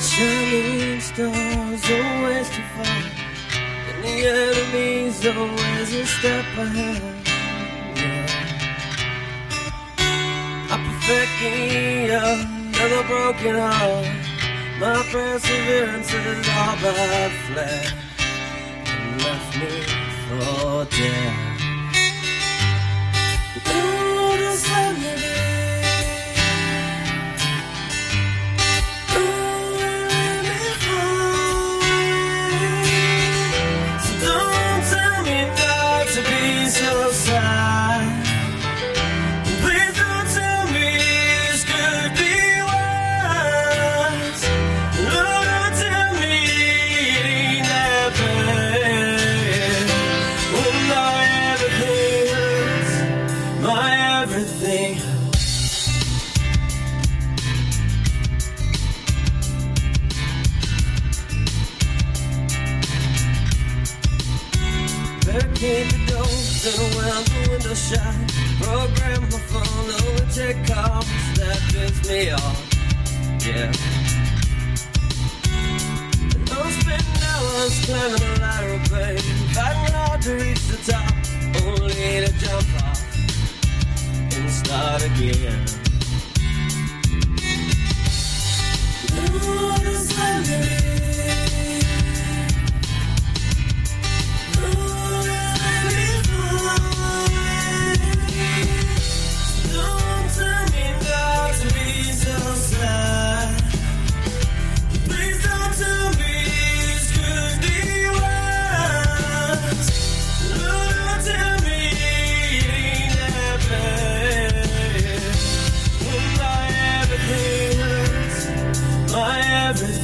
Shining stars always too far, and the enemy's always a step ahead. Yeah. I perfect another broken heart. My perseverance is all but fled and left me for dead. came the door, turn around the window shot. Program my phone over check off. That pissed me off. Yeah. And I'm spending hours climbing a ladder, babe. Fighting hard to reach the top, only to jump off and start again. marriage.